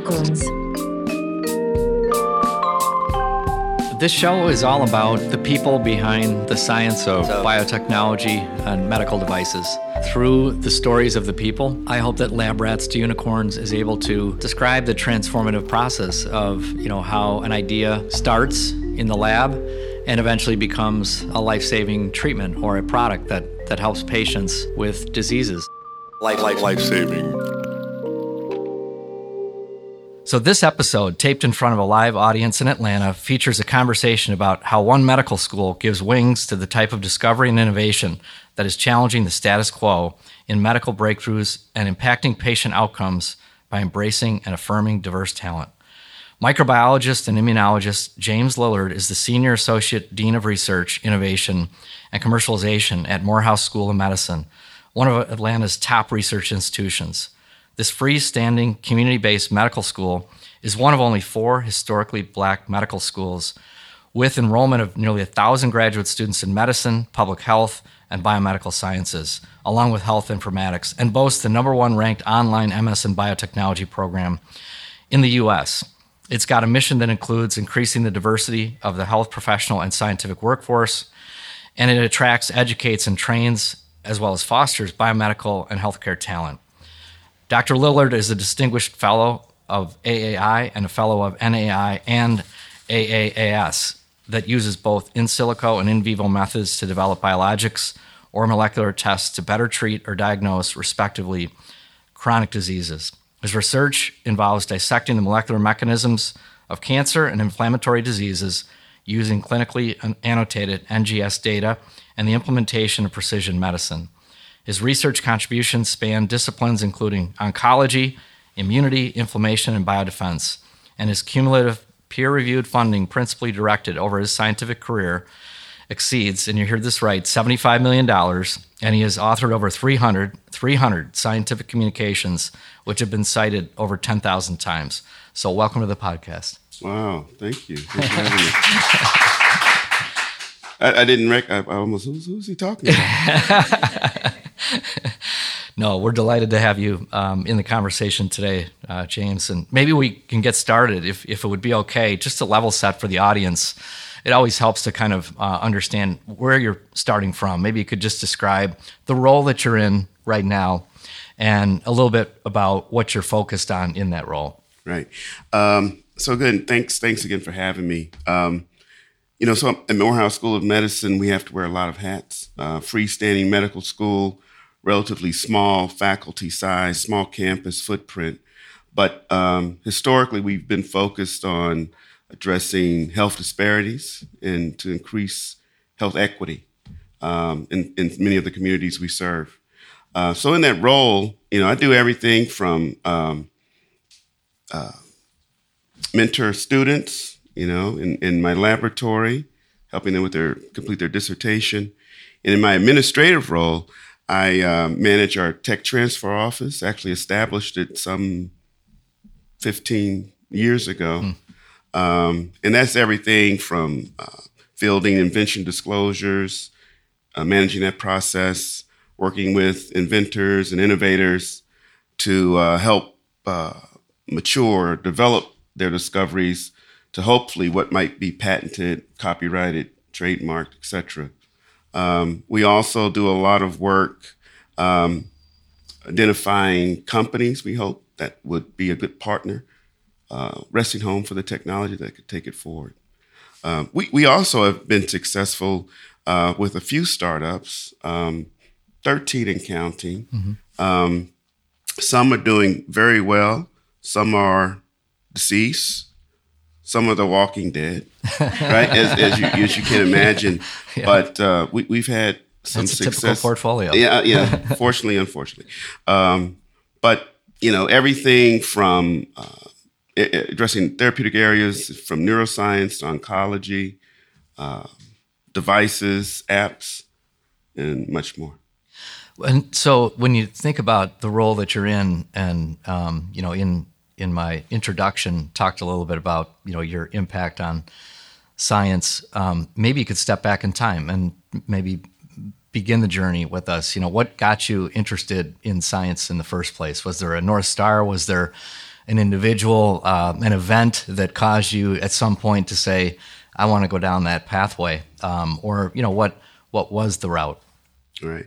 Unicorns. This show is all about the people behind the science of biotechnology and medical devices. Through the stories of the people, I hope that Lab Rats to Unicorns is able to describe the transformative process of, you know, how an idea starts in the lab and eventually becomes a life-saving treatment or a product that, that helps patients with diseases. Life, life, life saving. So, this episode, taped in front of a live audience in Atlanta, features a conversation about how one medical school gives wings to the type of discovery and innovation that is challenging the status quo in medical breakthroughs and impacting patient outcomes by embracing and affirming diverse talent. Microbiologist and immunologist James Lillard is the Senior Associate Dean of Research, Innovation, and Commercialization at Morehouse School of Medicine, one of Atlanta's top research institutions. This freestanding, community based medical school is one of only four historically black medical schools with enrollment of nearly 1,000 graduate students in medicine, public health, and biomedical sciences, along with health informatics, and boasts the number one ranked online MS in biotechnology program in the US. It's got a mission that includes increasing the diversity of the health professional and scientific workforce, and it attracts, educates, and trains, as well as fosters biomedical and healthcare talent. Dr. Lillard is a distinguished fellow of AAI and a fellow of NAI and AAAS that uses both in silico and in vivo methods to develop biologics or molecular tests to better treat or diagnose, respectively, chronic diseases. His research involves dissecting the molecular mechanisms of cancer and inflammatory diseases using clinically annotated NGS data and the implementation of precision medicine. His research contributions span disciplines including oncology, immunity, inflammation, and biodefense, and his cumulative peer reviewed funding, principally directed over his scientific career, exceeds, and you heard this right, $75 million, and he has authored over 300, 300 scientific communications, which have been cited over 10,000 times. So, welcome to the podcast. Wow, thank you. I, I, didn't rec. I, I almost who's, who's he talking about? no, we're delighted to have you um, in the conversation today, uh, James. And maybe we can get started, if, if it would be okay, just to level set for the audience. It always helps to kind of uh, understand where you're starting from. Maybe you could just describe the role that you're in right now and a little bit about what you're focused on in that role. Right. Um, so good. Thanks. Thanks again for having me. Um, you know, so at Morehouse School of Medicine, we have to wear a lot of hats. Uh, freestanding medical school, relatively small faculty size, small campus footprint. But um, historically, we've been focused on addressing health disparities and to increase health equity um, in, in, many of the communities we serve. Uh, so in that role, you know, I do everything from um, uh, mentor students, you know, in, in my laboratory, helping them with their complete their dissertation, and in my administrative role, I uh, manage our tech transfer office. Actually, established it some 15 years ago, mm. um, and that's everything from uh, fielding invention disclosures, uh, managing that process, working with inventors and innovators to uh, help uh, mature, develop their discoveries to hopefully what might be patented, copyrighted, trademarked, etc. Um, we also do a lot of work um, identifying companies we hope that would be a good partner, uh, resting home for the technology that could take it forward. Um, we, we also have been successful uh, with a few startups, um, 13 and counting. Mm-hmm. Um, some are doing very well, some are deceased, some of the Walking Dead, right? as, as, you, as you can imagine. yeah. But uh, we, we've had some That's success. portfolio. Yeah, yeah. fortunately, unfortunately, um, but you know everything from uh, addressing therapeutic areas from neuroscience to oncology, uh, devices, apps, and much more. And so, when you think about the role that you're in, and um, you know, in in my introduction talked a little bit about you know your impact on science. Um, maybe you could step back in time and maybe begin the journey with us. You know, what got you interested in science in the first place? Was there a north star? Was there an individual, uh, an event that caused you at some point to say, "I want to go down that pathway," um, or you know what what was the route? Right.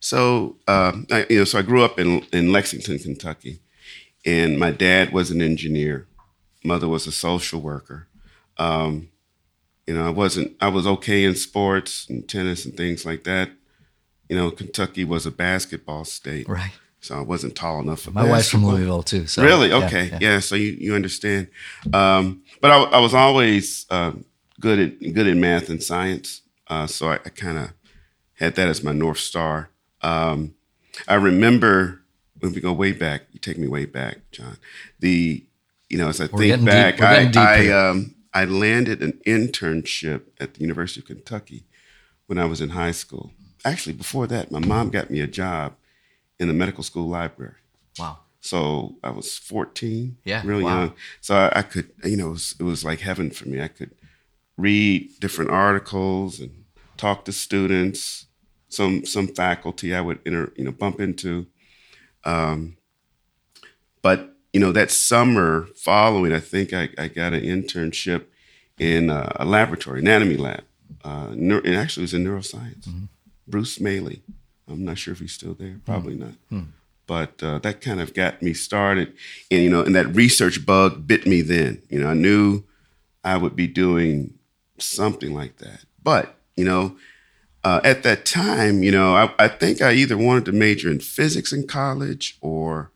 So um, I, you know, so I grew up in in Lexington, Kentucky, and my dad was an engineer. Mother was a social worker. Um, you know, I wasn't. I was okay in sports and tennis and things like that. You know, Kentucky was a basketball state, Right. so I wasn't tall enough for My wife's from. Louisville too. So really? Okay. yeah. Yeah. So you, you understand. Um, but I, I was always um, good at good at math and science. Uh, so I, I kind of had that as my north star. Um, I remember when we go way back. You take me way back, John. The you know as I We're think back, we're I I, um, I landed an internship at the University of Kentucky when I was in high school. Actually, before that, my mom got me a job in the medical school library. Wow. So I was 14, Yeah, really wow. young. So I, I could, you know, it was, it was like heaven for me. I could read different articles and talk to students, some some faculty I would, inter, you know, bump into. Um, but you know, that summer following, I think I, I got an internship in uh, a laboratory, anatomy lab. Uh, neur- it actually was in neuroscience. Bruce Maley. I'm not sure if he's still there. Probably not but uh, that kind of got me started and you know and that research bug bit me then you know i knew i would be doing something like that but you know uh, at that time you know I, I think i either wanted to major in physics in college or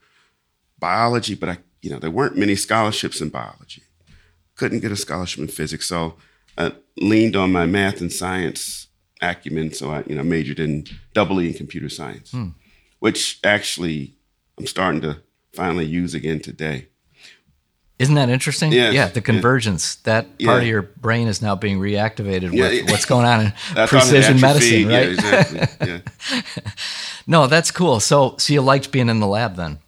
biology but i you know there weren't many scholarships in biology couldn't get a scholarship in physics so i leaned on my math and science acumen so i you know majored in double e in computer science which actually I'm starting to finally use again today. Isn't that interesting? Yes, yeah, the yeah. convergence. That part of your brain is now being reactivated Yeah, with what's going on in precision medicine, right? Yeah, exactly. Yeah. No, that's cool. So, so you liked being in the lab then?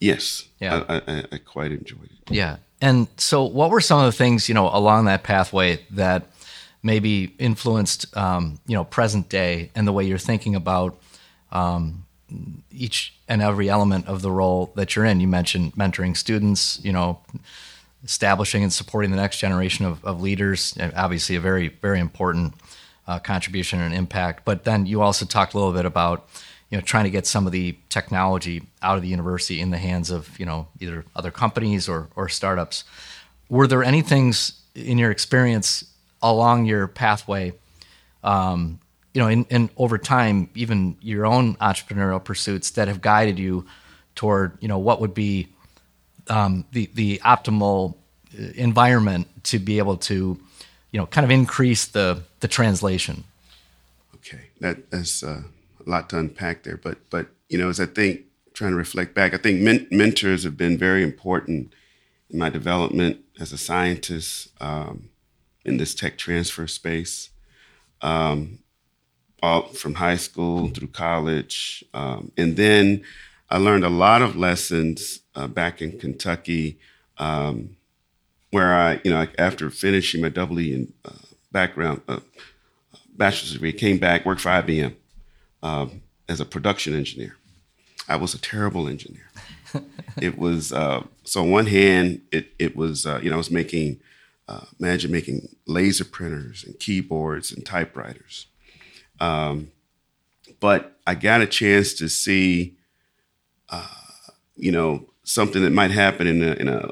Yes. Yeah. I, I, I quite enjoyed it. Yeah. And so, what were some of the things you know along that pathway that maybe influenced um, you know present day and the way you're thinking about um, each and every element of the role that you're in? You mentioned mentoring students, you know, establishing and supporting the next generation of, of leaders. Obviously, a very very important uh, contribution and impact. But then you also talked a little bit about you know trying to get some of the technology out of the university in the hands of you know either other companies or or startups. Were there any things in your experience along your pathway? Um, you know, and, over time, even your own entrepreneurial pursuits that have guided you toward, you know, what would be um, the the optimal uh, environment to be able to, you know, kind of increase the the translation. Okay. That, that's uh, a lot to unpack there. But, but you know, as I think, trying to reflect back, I think men- mentors have been very important in my development as a scientist um, in this tech transfer space. Um, all from high school through college. Um, and then I learned a lot of lessons uh, back in Kentucky, um, where I, you know, after finishing my double E in uh, background, uh, bachelor's degree, came back, worked for IBM um, as a production engineer. I was a terrible engineer. it was, uh, so on one hand, it, it was, uh, you know, I was making, uh, imagine making laser printers and keyboards and typewriters but I got a chance to see, uh, you know, something that might happen in a in a,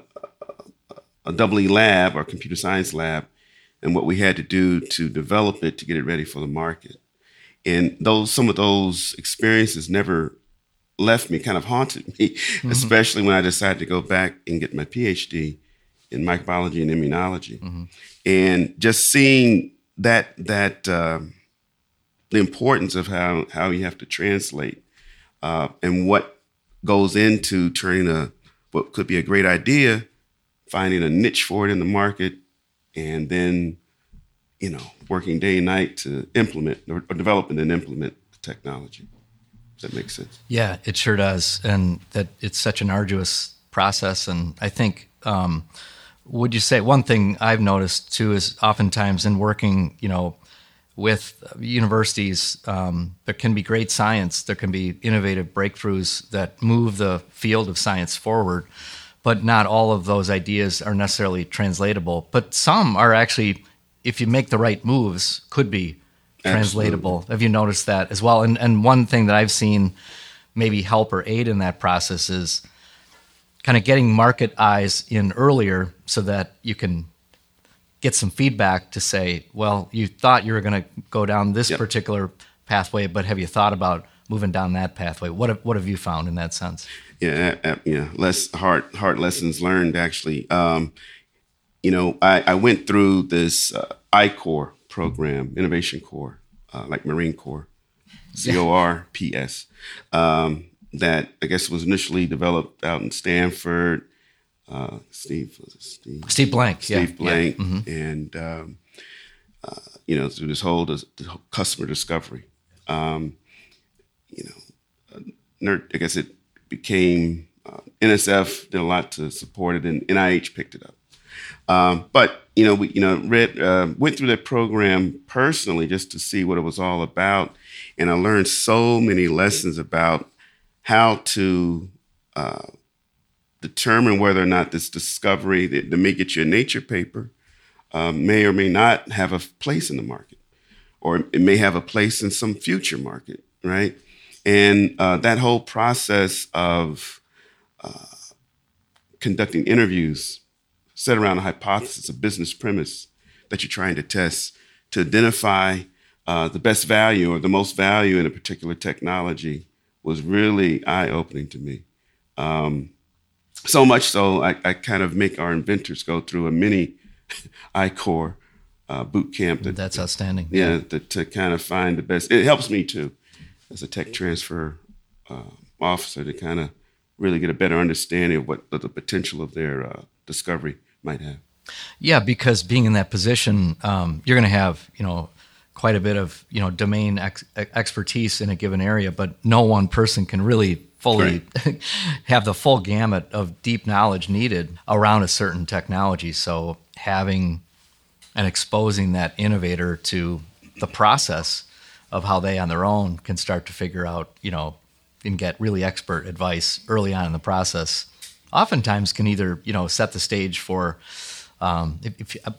a double E lab or computer science lab, and what we had to do to develop it to get it ready for the market. And those some of those experiences never left me, kind of haunted me, especially when I decided to go back and get my PhD in microbiology and immunology, and just seeing that that. Um, the importance of how how you have to translate uh, and what goes into turning a what could be a great idea, finding a niche for it in the market, and then you know working day and night to implement or, or develop and then implement the technology. Does that make sense? Yeah, it sure does, and that it's such an arduous process. And I think, um, would you say one thing I've noticed too is oftentimes in working, you know, with universities, um, there can be great science, there can be innovative breakthroughs that move the field of science forward, but not all of those ideas are necessarily translatable. But some are actually, if you make the right moves, could be translatable. Absolutely. Have you noticed that as well? And and one thing that I've seen maybe help or aid in that process is kind of getting market eyes in earlier so that you can get some feedback to say, well, you thought you were going to go down this yep. particular pathway, but have you thought about moving down that pathway? What have, what have you found in that sense? Yeah, uh, yeah, less hard hard lessons learned actually. Um, you know, I, I, went through this uh, I-Corps program, Innovation Corps, uh, like Marine Corps, C O R P S, um, that I guess was initially developed out in Stanford uh, Steve Steve Steve Blank, Steve yeah. Blank, yeah. Mm-hmm. and um, uh, you know through this whole, this, customer discovery. Um, you know, nerd, I guess it became uh, NSF did a lot to support it, and NIH picked it up. Um, but you know, we you know read uh, went through that program personally just to see what it was all about, and I learned so many lessons about how to uh, determine whether or not this discovery that, that may get you a nature paper um, may or may not have a place in the market, or it may have a place in some future market, right? And uh, that whole process of uh, conducting interviews set around a hypothesis, a business premise that you're trying to test to identify uh, the best value or the most value in a particular technology was really eye opening to me. Um, so much so, I, I, kind of make our inventors go through a mini I-Corps uh, boot camp. That, That's outstanding. Yeah, yeah. To, to, kind of find the best. It helps me too, as a tech transfer uh, officer, to kind of really get a better understanding of what the potential of their uh, discovery might have. Yeah, because being in that position, um, you're going to have you know quite a bit of you know domain ex- expertise in a given area, but no one person can really fully right. have the full gamut of deep knowledge needed around a certain technology. So having and exposing that innovator to the process of how they on their own can start to figure out, you know, and get really expert advice early on in the process oftentimes can either, you know, set the stage for um, if, if,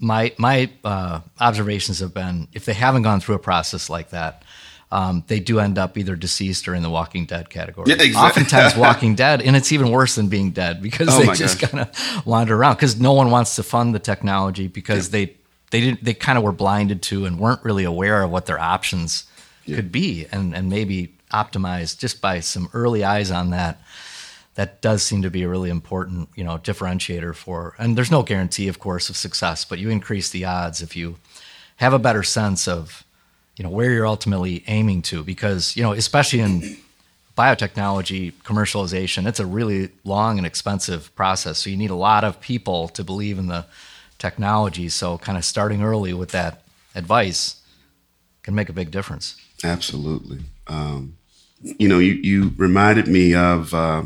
my my uh, observations have been if they haven't gone through a process like that, um, they do end up either deceased or in the Walking Dead category. Yeah, exactly. Oftentimes, Walking Dead, and it's even worse than being dead because oh they just kind of wander around because no one wants to fund the technology because yeah. they they didn't they kind of were blinded to and weren't really aware of what their options yeah. could be and and maybe optimized just by some early eyes on that. That does seem to be a really important, you know, differentiator for. And there's no guarantee, of course, of success, but you increase the odds if you have a better sense of you know where you're ultimately aiming to because you know especially in biotechnology commercialization it's a really long and expensive process. So you need a lot of people to believe in the technology. So kind of starting early with that advice can make a big difference. Absolutely. Um, you know you, you reminded me of uh,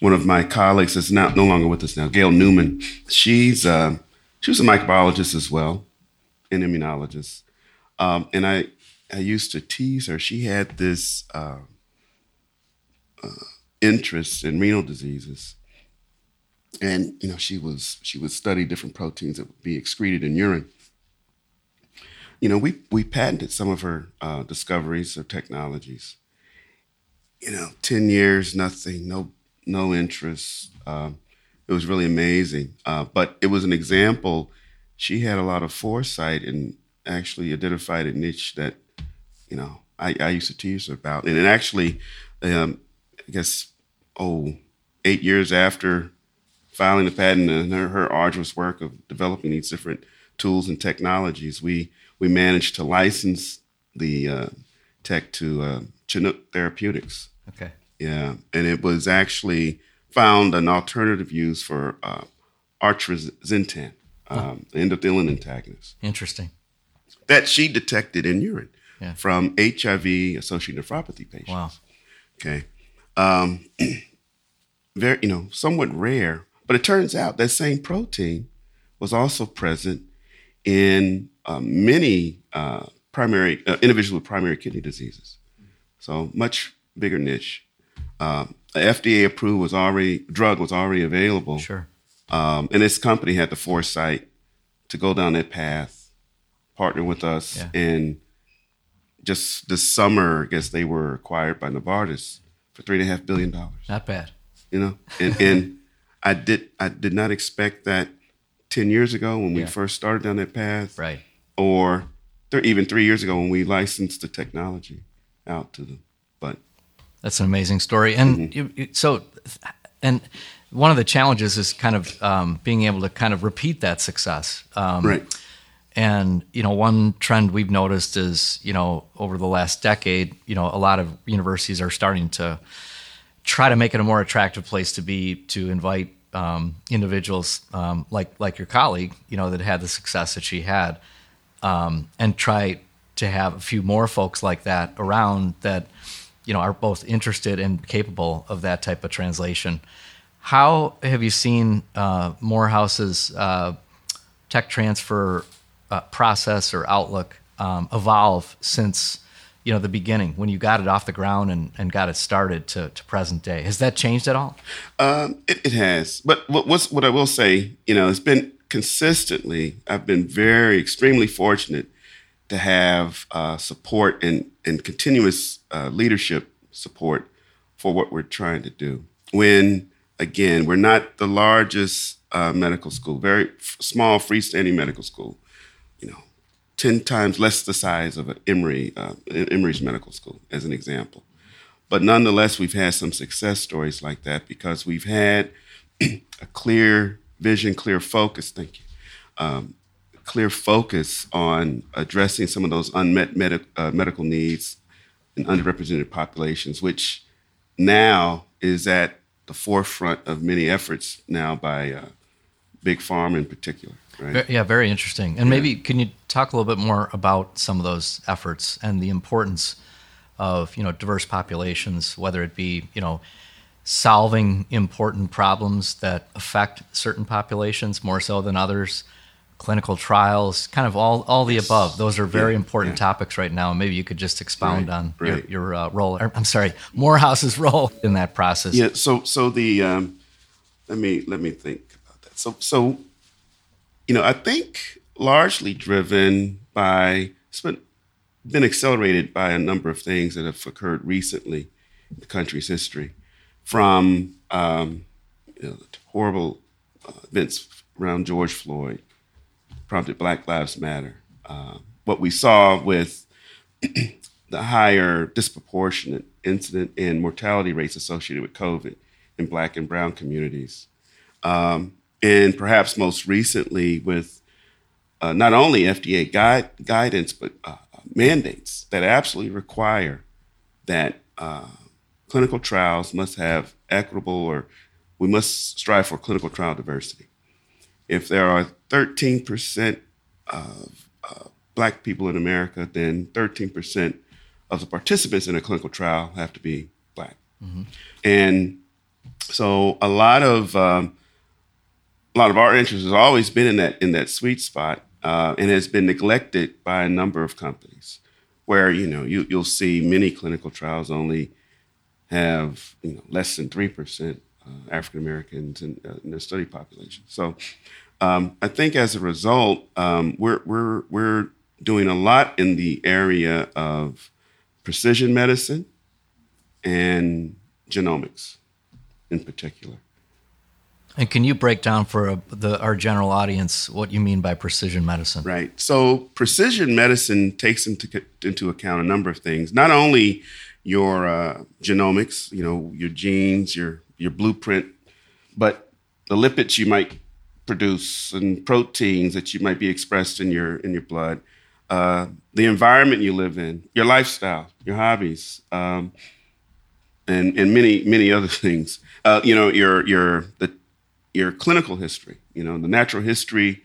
one of my colleagues that's not no longer with us now Gale Newman. She's uh, she was a microbiologist as well an immunologist um, and I, I used to tease her. She had this uh, uh, interest in renal diseases, and you know she was she would study different proteins that would be excreted in urine. You know, we we patented some of her uh, discoveries or technologies. You know, ten years, nothing, no no interest. Um, it was really amazing, uh, but it was an example. She had a lot of foresight and actually identified a niche that, you know, I, I used to tease about. And it actually, um, I guess, oh, eight years after filing the patent and her, her, arduous work of developing these different tools and technologies, we we managed to license the uh, tech to uh, Chinook Therapeutics. Okay. Yeah, and it was actually found an alternative use for uh, atrasentan, um, oh. endothelin antagonist. Interesting that she detected in urine yeah. from HIV associated nephropathy patients. Wow. Okay. Um, very, you know, somewhat rare, but it turns out that same protein was also present in uh, many uh, primary uh, individuals with primary kidney diseases. So much bigger niche. Um, FDA approved was already drug was already available. Sure. Um, and this company had the foresight to go down that path, partner with us, Yeah. and just this summer, I guess they were acquired by Novartis for three and a half billion dollars. Not bad. You know, and and I did I did not expect that ten years ago when we Yeah. first started down that path, Right. or th- even three years ago when we licensed the technology out to them. But That's an amazing story. And Mm-hmm. you, you, so, and one of the challenges is kind of um, being able to kind of repeat that success. Um, right, And you know, one trend we've noticed is you know over the last decade, you know, a lot of universities are starting to try to make it a more attractive place to be to invite um, individuals um, like like your colleague, you know, that had the success that she had, um, and try to have a few more folks like that around that, you know, are both interested and capable of that type of translation. How have you seen uh, Morehouse's uh, tech transfer uh, process or outlook um, evolve since you know the beginning when you got it off the ground and, and got it started to, to present day? Has that changed at all? um, it, it has. But what what I will say, you know, it's been consistently. I've been very extremely fortunate to have uh, support and and continuous uh, leadership support for what we're trying to do. When again, we're not the largest uh, medical school, very f- small freestanding medical school. You know, ten times less the size of Emory uh, Emory's medical school, as an example. But nonetheless, we've had some success stories like that because we've had a clear vision, clear focus. Thank you. Um, clear focus on addressing some of those unmet medi- uh, medical needs in underrepresented populations, which now is at the forefront of many efforts now by uh, big pharma in particular. Right? Yeah, very interesting. And maybe can you talk a little bit more about some of those efforts and the importance of you know diverse populations, whether it be you know solving important problems that affect certain populations more so than others, clinical trials, kind of all all the above. Those are very Yeah, important yeah. topics right now. Maybe you could just expound Right, on right. your, your uh, role. Or, I'm sorry, Morehouse's role in that process. Yeah. So so the um, let me let me think. So so you know I think largely driven by it's been been accelerated by a number of things that have occurred recently in the country's history, from um, you know, horrible uh, events around George Floyd, prompted Black Lives Matter. Uh, what we saw with the higher disproportionate incident and mortality rates associated with COVID in Black and Brown communities. Um, and perhaps most recently with uh, not only FDA guide, guidance, but uh, mandates that absolutely require that uh, clinical trials must have equitable or we must strive for clinical trial diversity. If there are 13% of uh, Black people in America, then 13% of the participants in a clinical trial have to be Black. And so a lot of um, a lot of our interest has always been in that in that sweet spot, uh, and has been neglected by a number of companies. Where you know you you'll see many clinical trials only have you know less than three percent uh, African Americans in, uh, in their study population. So um, I think as a result, um, we're we're we're doing a lot in the area of precision medicine and genomics, in particular. And can you break down for uh, the, our general audience what you mean by precision medicine? Right. So precision medicine takes into into account a number of things. Not only your uh, genomics, you know, your genes, your your blueprint, but the lipids you might produce and proteins that you might be expressed in your in your blood, uh, the environment you live in, your lifestyle, your hobbies, um, and and many many other things. Uh, you know, your your the your clinical history. You know, the natural history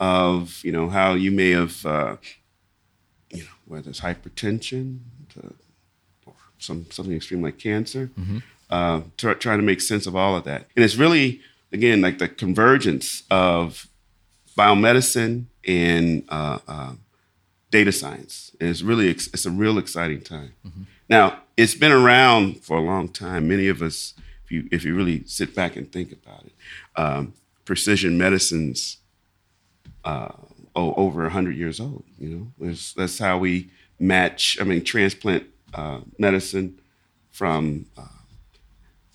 of you know how you may have uh, you know whether it's hypertension to, or some something extreme like cancer uh, try, trying to make sense of all of that and it's really again like the convergence of biomedicine and uh, uh, data science and it's really it's a real exciting time now it's been around for a long time. Many of us, you if you really sit back and think about it, um, precision medicines uh, oh, over hundred years old. You know, that's, that's how we match. I mean, transplant uh, medicine from uh,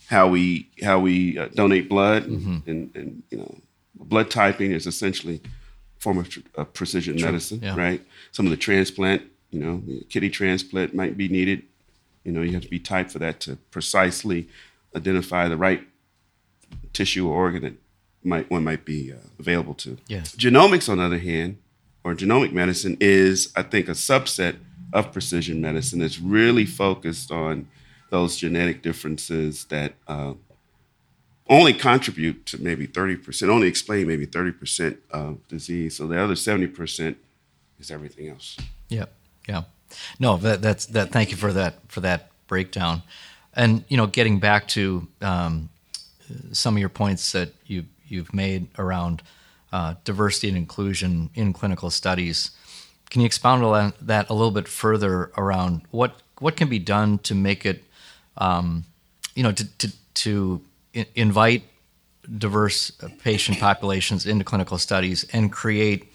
how we how we uh, donate blood mm-hmm. and, and you know blood typing is essentially a form of, of precision True. medicine, yeah. right? Some of the transplant, you know, kidney transplant might be needed. You know, you have to be typed for that to precisely identify the right tissue or organ that might one might be uh, available to. Yes. Genomics, on the other hand, or genomic medicine, is I think a subset of precision medicine that's really focused on those genetic differences that uh, only contribute to maybe 30%, only explain maybe 30% of disease. So the other 70% is everything else. Yeah, yeah. No, that, that's that. Thank you for that for that breakdown. And you know, getting back to um, some of your points that you you've made around uh, diversity and inclusion in clinical studies, can you expound on that a little bit further around what what can be done to make it, um, you know, to to, to invite diverse patient populations into clinical studies and create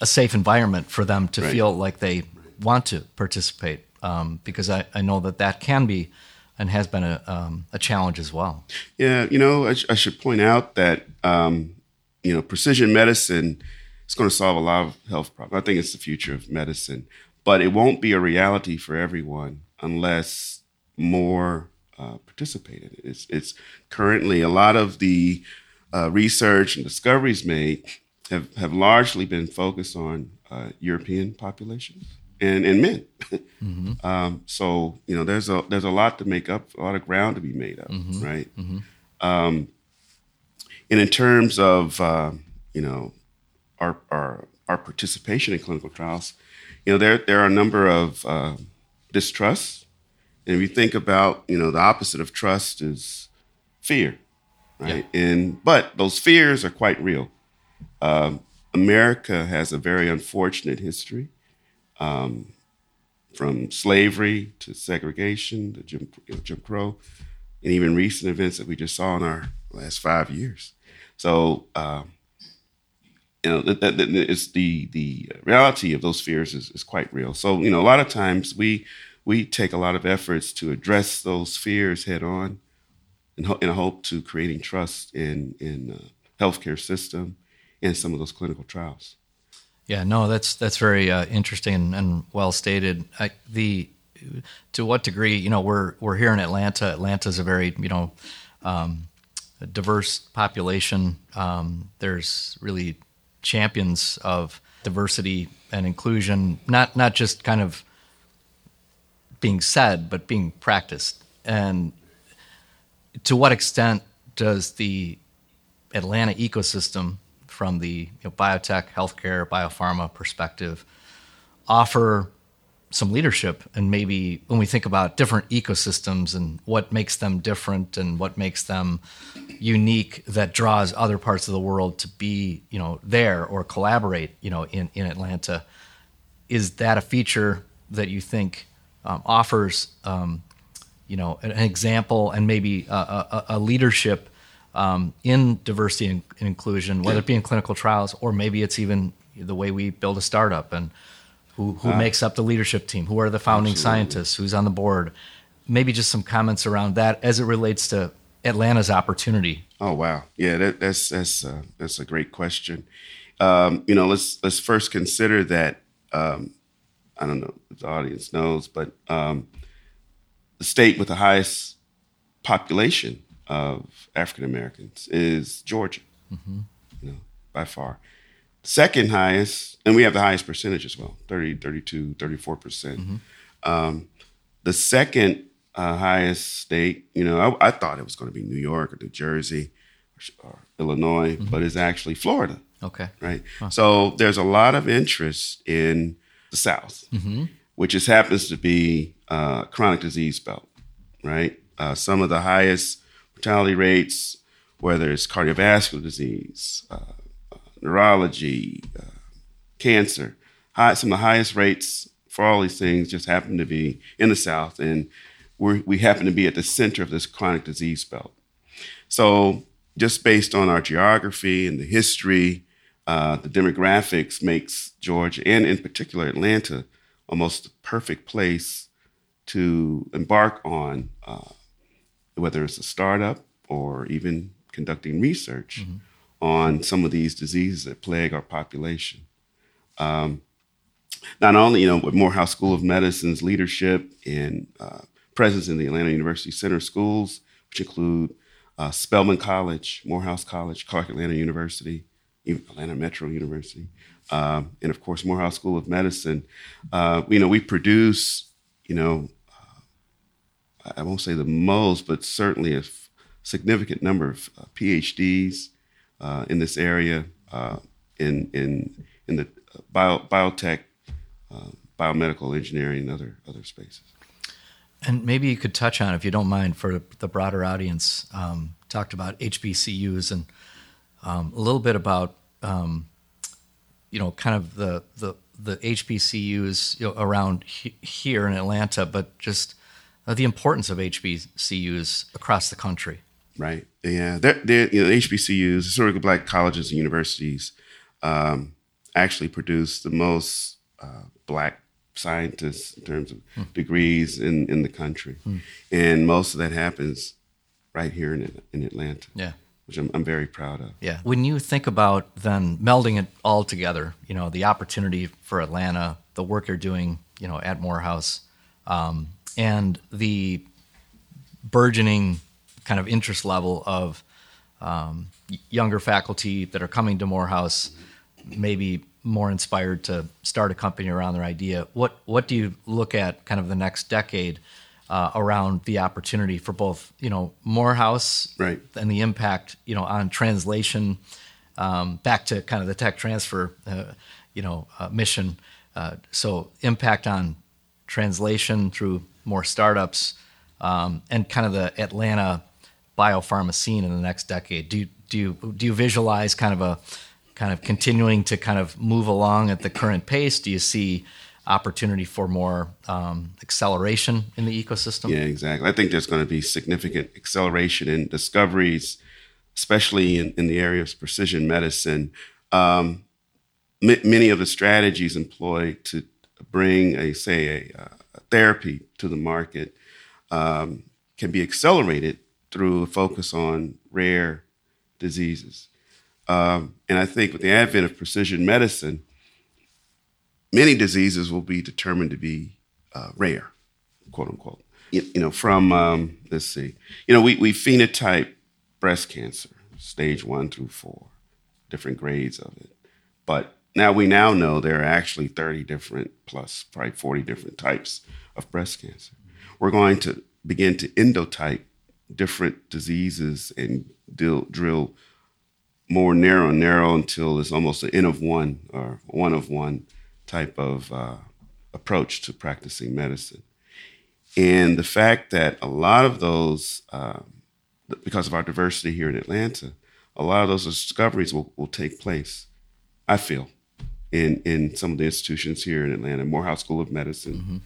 a safe environment for them to right. feel like they want to participate. Um, because I, I know that that can be and has been a, um, a challenge as well. Yeah, you know, I, sh- I should point out that, um, you know, precision medicine is going to solve a lot of health problems. I think it's the future of medicine, but it won't be a reality for everyone unless more uh, participate in it. It's, it's currently a lot of the uh, research and discoveries made have, have largely been focused on uh, European populations and, and men. mm-hmm. um, so you know, there's a there's a lot to make up, a lot of ground to be made up, mm-hmm. right? Mm-hmm. Um, and in terms of uh, you know our, our our participation in clinical trials, you know, there there are a number of uh, distrusts and if you think about, you know, the opposite of trust is fear, right? Yeah. And but those fears are quite real. Um, America has a very unfortunate history, um, from slavery to segregation to Jim, Jim Crow, and even recent events that we just saw in our last five years. So, um, you know, that, that, that it's the the reality of those fears is, is quite real. So, you know, a lot of times we we take a lot of efforts to address those fears head on in, ho- hope to creating trust in in uh, healthcare system and some of those clinical trials. Yeah, no, that's that's very uh, interesting and, well stated. I, the to what degree, you know, we're we're here in Atlanta. Atlanta is a very you know um, diverse population. Um, there's really champions of diversity and inclusion, not not just kind of being said, but being practiced. And to what extent does the Atlanta ecosystem, from the you know, biotech, healthcare, biopharma perspective, offer some leadership? And maybe when we think about different ecosystems and what makes them different and what makes them unique, that draws other parts of the world to be, you know, there or collaborate, you know, in in Atlanta, is that a feature that you think um, offers um, you know an, example and maybe a, a, a leadership um, in diversity and, and, inclusion, whether it be in clinical trials or maybe it's even the way we build a startup and who, who uh, makes up the leadership team, who are the founding absolutely. scientists, who's on the board. Maybe just some comments around that as it relates to Atlanta's opportunity. Oh wow, yeah, that, that's that's uh, that's a great question. Um, you know, let's let's first consider that um, I don't know if the audience knows, but um, the state with the highest population of African Americans is Georgia, mm-hmm. you know, by far. Second highest, and we have the highest percentage as well 30, 32, 34%. percent mm-hmm. um, the second uh, highest state, you know, I, I, thought it was going to be New York or New Jersey or, or Illinois, mm-hmm. but it's actually Florida. Okay. Right. Huh. So there's a lot of interest in the South, mm-hmm. which just happens to be uh, chronic disease belt, right? Uh, some of the highest mortality rates, whether it's cardiovascular disease, uh, uh neurology, uh, cancer, high, some of the highest rates for all these things just happen to be in the South, and we we happen to be at the center of this chronic disease belt. So, just based on our geography and the history, uh, the demographics makes Georgia and in particular Atlanta almost the perfect place to embark on, uh, whether it's a startup or even conducting research mm-hmm. on some of these diseases that plague our population. Um, not only, you know, with Morehouse School of Medicine's leadership and uh, presence in the Atlanta University Center schools, which include uh, Spelman College, Morehouse College, Clark Atlanta University, even Atlanta Metro University, um, and of course Morehouse School of Medicine. Uh, you know, we produce, you know, I won't say the most, but certainly a f- significant number of uh, PhDs uh, in this area uh, in in in the bio, biotech, biomedical engineering, and other other spaces. And maybe you could touch on, if you don't mind, for the broader audience, um, talked about HBCUs and um, a little bit about, um, you know, kind of the the the HBCUs you know, around he- here in Atlanta, but just uh, the importance of HBCUs across the country. Right. Yeah. They're, they're, you know, HBCUs, historically black colleges and universities, um, actually produce the most uh, black scientists in terms of hmm. degrees in, in the country. Hmm. And most of that happens right here in, in Atlanta. Yeah. Which I'm, I'm very proud of. Yeah. When you think about then melding it all together, you know, the opportunity for Atlanta, the work you're doing, you know, at Morehouse, um, and the burgeoning kind of interest level of um, younger faculty that are coming to Morehouse, maybe more inspired to start a company around their idea. What what do you look at kind of the next decade uh, around the opportunity for both you know Morehouse right. and the impact you know on translation um, back to kind of the tech transfer uh, you know uh, mission. Uh, so impact on translation through more startups um, and kind of the Atlanta biopharma scene in the next decade. Do you, do you do you visualize kind of a kind of continuing to kind of move along at the current pace? Do you see opportunity for more um, acceleration in the ecosystem? Yeah, exactly. I think there's going to be significant acceleration in discoveries, especially in, in the area of precision medicine. Um, m- many of the strategies employed to bring a say a, a therapy to the market um, can be accelerated through a focus on rare diseases. Um, and I think with the advent of precision medicine, many diseases will be determined to be uh, rare, quote unquote. You, you know, from, um, let's see, you know, we, we phenotype breast cancer, stage one through four, different grades of it. But now we now know there are actually 30 different plus probably 40 different types of breast cancer. We're going to begin to endotype different diseases and drill, drill more narrow and narrow until it's almost an N of one or one of one type of uh, approach to practicing medicine. And the fact that a lot of those, uh, because of our diversity here in Atlanta, a lot of those discoveries will, will take place, I feel, in, in some of the institutions here in Atlanta, Morehouse School of Medicine, mm-hmm.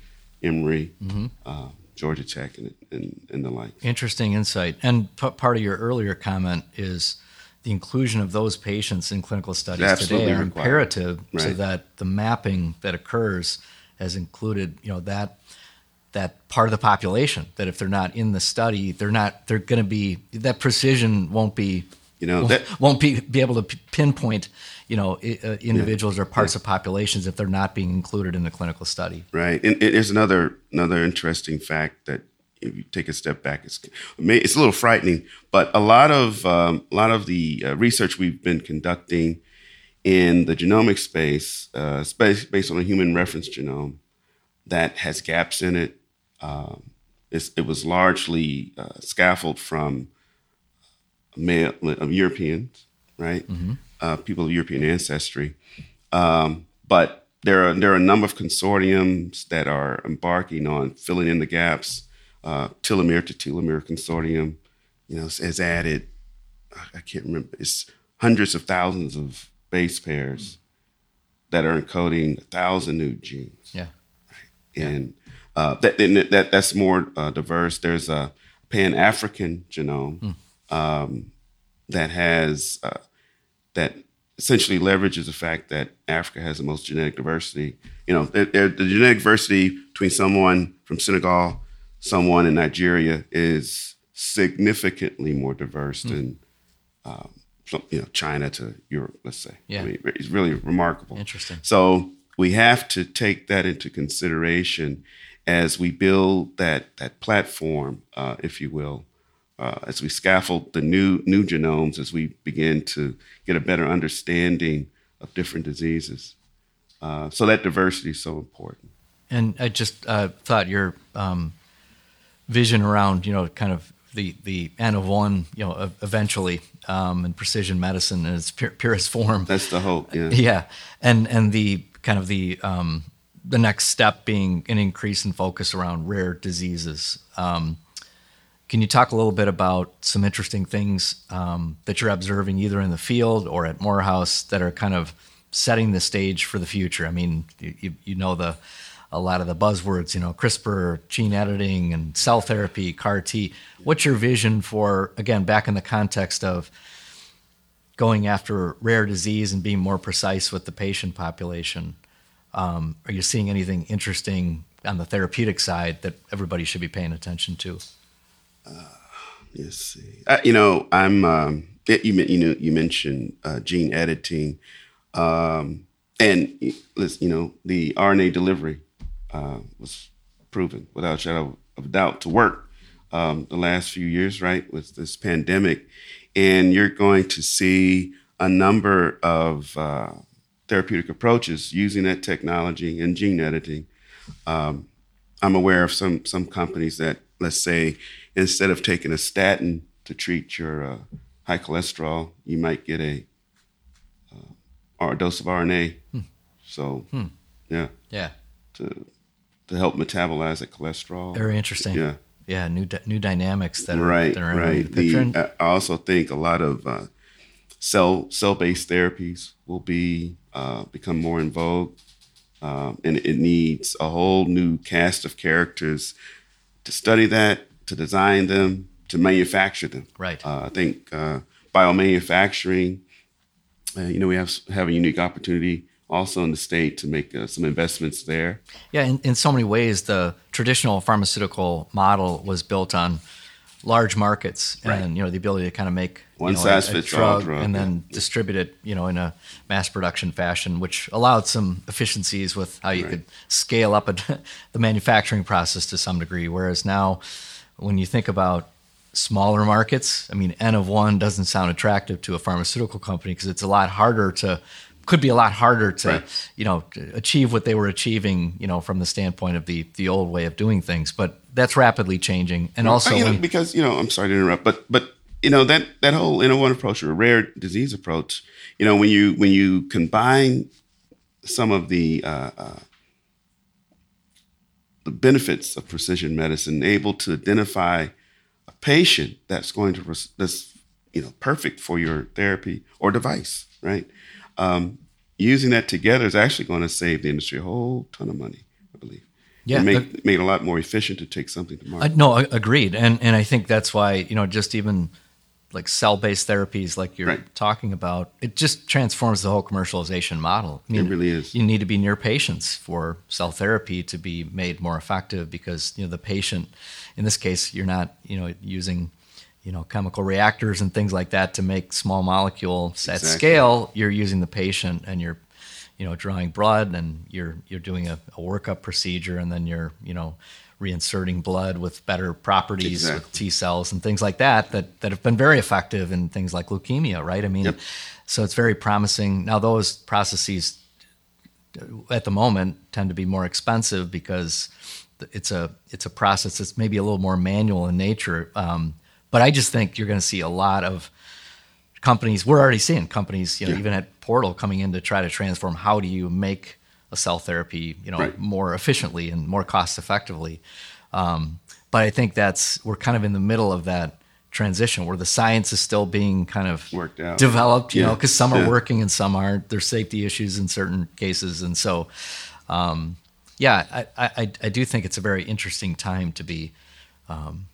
Emory, mm-hmm. Uh, Georgia Tech, and, and, and, the like. Interesting insight. And p- part of your earlier comment is the inclusion of those patients in clinical studies today are required. imperative right. so that the mapping that occurs has included, you know, that that part of the population that if they're not in the study, they're not they're going to be that precision won't be you know won't, that, won't be, be able to pinpoint you know uh, individuals yeah. or parts yeah. of populations if they're not being included in the clinical study right and, and there's another another interesting fact that if you take a step back, it's it's a little frightening. But a lot of um, a lot of the uh, research we've been conducting in the genomic space, uh, space based on a human reference genome, that has gaps in it. Um, it was largely uh, scaffolded from male, of Europeans, right? Mm-hmm. Uh, people of European ancestry, um, but there are there are a number of consortiums that are embarking on filling in the gaps uh, telomere to telomere consortium, you know, has added, I can't remember, it's hundreds of thousands of base pairs that are encoding a thousand new genes. Yeah. and uh, that, that that's more uh, diverse. There's a Pan African genome mm. Um, that has uh, that essentially leverages the fact that Africa has the most genetic diversity. You know, the genetic diversity between someone from Senegal, someone in Nigeria is significantly more diverse mm. than um, you know China to Europe. Let's say, yeah, I mean, it's really remarkable. Interesting. So we have to take that into consideration as we build that that platform, uh, if you will, uh, as we scaffold the new new genomes, as we begin to get a better understanding of different diseases. Uh, so that diversity is so important. And I just uh, thought your um, vision around, you know, kind of the the N of one, you know, eventually um, in precision medicine in its purest form. That's the hope. Yeah. Yeah, and and the kind of the um, the next step being an increase in focus around rare diseases. Um, can you talk a little bit about some interesting things um, that you're observing either in the field or at Morehouse that are kind of setting the stage for the future? I mean, you, you know the a lot of the buzzwords, you know, CRISPR, gene editing, and cell therapy, CAR T. What's your vision for again back in the context of going after rare disease and being more precise with the patient population? Um, are you seeing anything interesting on the therapeutic side that everybody should be paying attention to? Let's see. Uh, you know, I'm. Um, you you know you mentioned uh, gene editing, um, and you know the RNA delivery uh, was proven without a shadow of doubt to work um, the last few years, right, with this pandemic, and you're going to see a number of uh, therapeutic approaches using that technology and gene editing. Um, I'm aware of some some companies that, let's say, instead of taking a statin to treat your uh, high cholesterol, you might get a uh, or a dose of RNA. Hmm. So, hmm. yeah, yeah, to to help metabolize that cholesterol. Very interesting. Yeah, yeah, new new dynamics that are right, that are right. The, I also think a lot of uh, cell cell based therapies will be uh, become more in vogue, um, and it needs a whole new cast of characters to study that, to design them, to manufacture them. Right. Uh, I think uh, biomanufacturing. Uh, you know, we have have a unique opportunity also in the state to make uh, some investments there. Yeah, in, in so many ways, the traditional pharmaceutical model was built on large markets and right. you know the ability to kind of make one know, size a, fits drug, all drug and then yeah. distribute it you know in a mass production fashion which allowed some efficiencies with how you right. could scale up a, the manufacturing process to some degree whereas now when you think about smaller markets i mean n of one doesn't sound attractive to a pharmaceutical company because it's a lot harder to could be a lot harder to right. you know achieve what they were achieving you know from the standpoint of the the old way of doing things but that's rapidly changing and also you know, because you know i'm sorry to interrupt but but you know that that whole N of one approach or rare disease approach you know when you when you combine some of the uh, uh, the benefits of precision medicine able to identify a patient that's going to that's you know perfect for your therapy or device right um, using that together is actually going to save the industry a whole ton of money, I believe. Yeah, and make, make it a lot more efficient to take something to market. Uh, no, agreed, and and I think that's why you know just even like cell based therapies, like you're right. talking about, it just transforms the whole commercialization model. I mean, it really is. You need to be near patients for cell therapy to be made more effective because you know the patient, in this case, you're not you know using you know chemical reactors and things like that to make small molecules exactly. at scale you're using the patient and you're you know drawing blood and you're you're doing a, a workup procedure and then you're you know reinserting blood with better properties exactly. with T cells and things like that that that have been very effective in things like leukemia right I mean yep. so it's very promising now those processes at the moment tend to be more expensive because it's a it's a process that's maybe a little more manual in nature um, but I just think you're going to see a lot of companies. We're already seeing companies, you know, yeah. even at Portal coming in to try to transform how do you make a cell therapy, you know, right. more efficiently and more cost effectively. Um, but I think that's we're kind of in the middle of that transition where the science is still being kind of worked out, developed. You yeah. know, because some are yeah. working and some aren't. There's safety issues in certain cases, and so. Um, yeah, I, I, I do think it's a very interesting time to be um,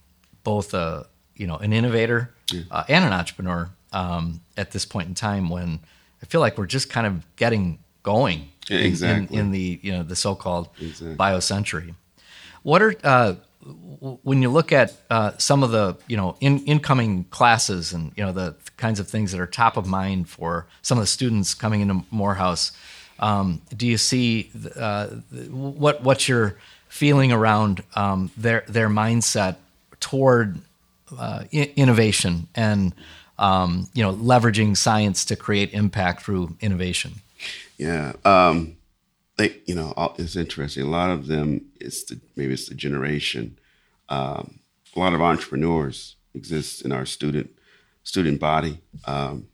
both a you know an innovator yeah. uh, and an entrepreneur um, at this point in time when I feel like we're just kind of getting going exactly. in, in, the you know the so-called exactly. biocentury. What are uh, when you look at uh, some of the you know in, incoming classes and you know the kinds of things that are top of mind for some of the students coming into Morehouse? Um, do you see uh, what what's your feeling around um, their their mindset toward uh, innovation and um, you know leveraging science to create impact through innovation? Yeah, um, they you know it's interesting. A lot of them it's the maybe it's the generation. Um, a lot of entrepreneurs exist in our student student body. Um,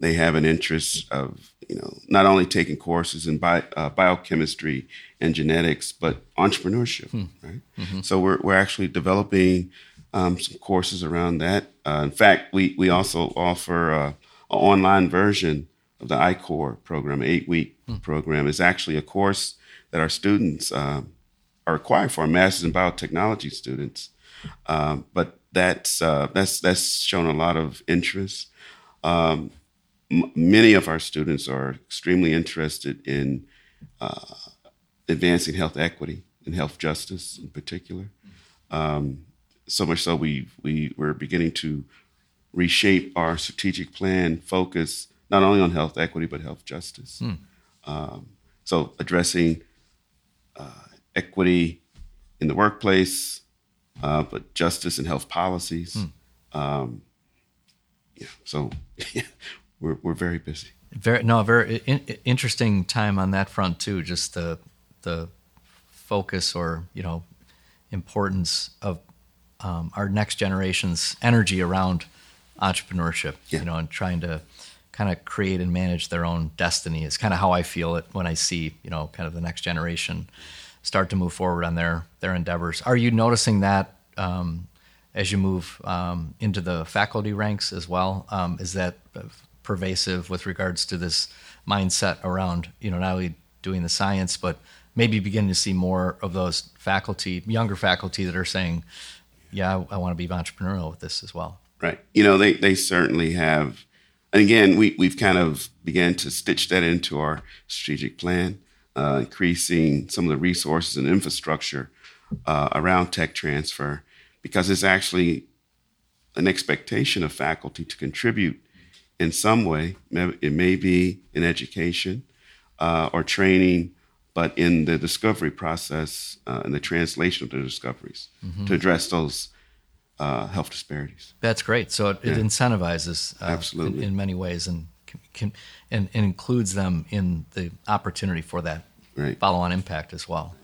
they have an interest of you know not only taking courses in bi- uh, biochemistry and genetics, but entrepreneurship. Hmm. Right. Mm-hmm. So we're we're actually developing um, some courses around that. Uh, in fact, we we also offer uh, an online version of the I-Corps program, eight week hmm. program. is actually a course that our students uh, are required for, our masters in biotechnology students. Um, but that's uh, that's that's shown a lot of interest. Um, m- many of our students are extremely interested in uh, advancing health equity and health justice in particular. Um, so much so we we we're beginning to reshape our strategic plan focus not only on health equity but health justice. Hmm. Um, so addressing uh, equity in the workplace, uh, but justice and health policies. Hmm. Um, yeah, so we're we're very busy. Very no, very in, interesting time on that front too. Just the the focus or you know importance of um, our next generation's energy around entrepreneurship. Yeah. You know, and trying to kind of create and manage their own destiny is kind of how I feel it when I see you know kind of the next generation start to move forward on their their endeavors. Are you noticing that um, as you move um, into the faculty ranks as well? Um, is that pervasive with regards to this mindset around you know not only doing the science but maybe beginning to see more of those faculty, younger faculty that are saying, "Yeah, I, I want to be entrepreneurial with this as well." Right. You know, they they certainly have and again, we, we've kind of began to stitch that into our strategic plan, uh, increasing some of the resources and infrastructure uh, around tech transfer, because it's actually an expectation of faculty to contribute in some way. It may be in education uh, or training, but in the discovery process uh, and the translation of the discoveries mm-hmm. to address those uh, health disparities. That's great. So it, yeah. it incentivizes uh, absolutely in, in, many ways and can, and, and, includes them in the opportunity for that right. follow-on impact as well.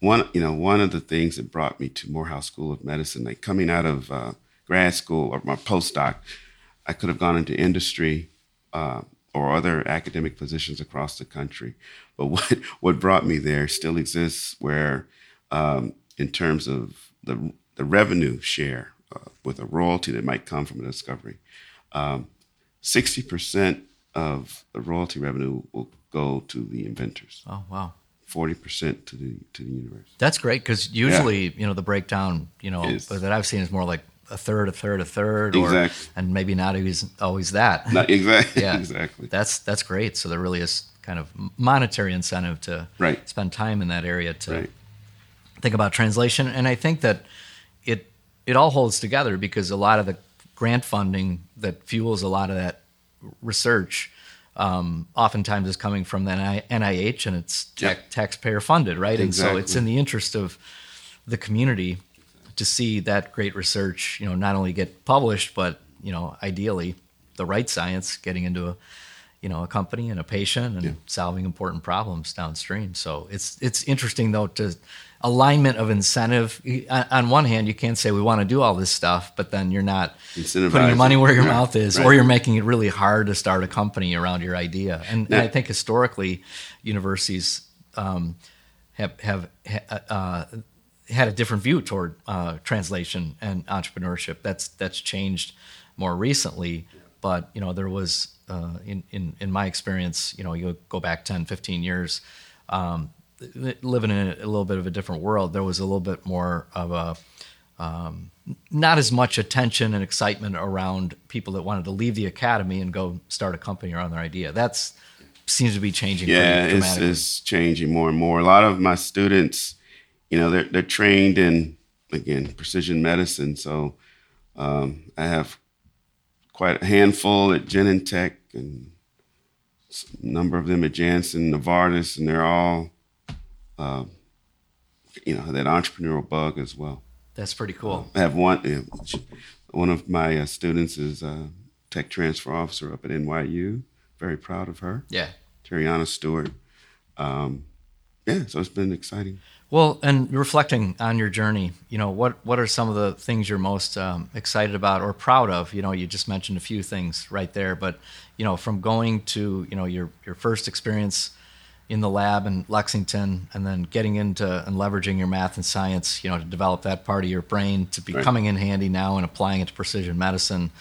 One, you know, one of the things that brought me to Morehouse School of Medicine, like coming out of uh, grad school or my postdoc, I could have gone into industry uh, or other academic positions across the country. But what what brought me there still exists, where um, in terms of the the revenue share uh, with a royalty that might come from a discovery. Um, 60% of the royalty revenue will go to the inventors. Oh, wow. 40% to the to the universe. That's great because usually, yeah. you know, the breakdown, you know, that I've seen is more like a third, a third, a third, or, exactly. and maybe not always always that. Not exactly. yeah, exactly. That's that's great. So there really is kind of monetary incentive to right. spend time in that area to right. think about translation, and I think that it it all holds together because a lot of the grant funding that fuels a lot of that research um, oftentimes is coming from the NIH and it's yep. taxpayer funded, right? Exactly. And so it's in the interest of the community to see that great research, you know, not only get published, but you know, ideally, the right science getting into a you know a company and a patient and yeah. solving important problems downstream. So it's it's interesting though to alignment of incentive. On one hand, you can't say we want to do all this stuff, but then you're not putting your money where your mouth is, right. or you're making it really hard to start a company around your idea. And, yeah. and I think historically, universities um, have have uh, had a different view toward uh, translation and entrepreneurship. That's that's changed more recently, but you know there was uh, in, in in my experience, you know, you go back 10, 15 years. Um, living in a, little bit of a different world, there was a little bit more of a um, not as much attention and excitement around people that wanted to leave the academy and go start a company around their idea. That's seems to be changing. Yeah, it's, it's changing more and more. A lot of my students, you know, they're they're trained in again precision medicine. So um, I have quite a handful at Genentech and a number of them at Janssen, Novartis, and they're all, uh, you know, that entrepreneurial bug as well. That's pretty cool. I have one. One of my uh, students is a tech transfer officer up at NYU. Very proud of her. Yeah. Terriana Stewart. Um, yeah, so it's been exciting. Well, and reflecting on your journey, you know, what what are some of the things you're most um, excited about or proud of? You know, you just mentioned a few things right there, but you know, from going to you know your your first experience in the lab in Lexington, and then getting into and leveraging your math and science, you know, to develop that part of your brain to be right. coming in handy now and applying it to precision medicine,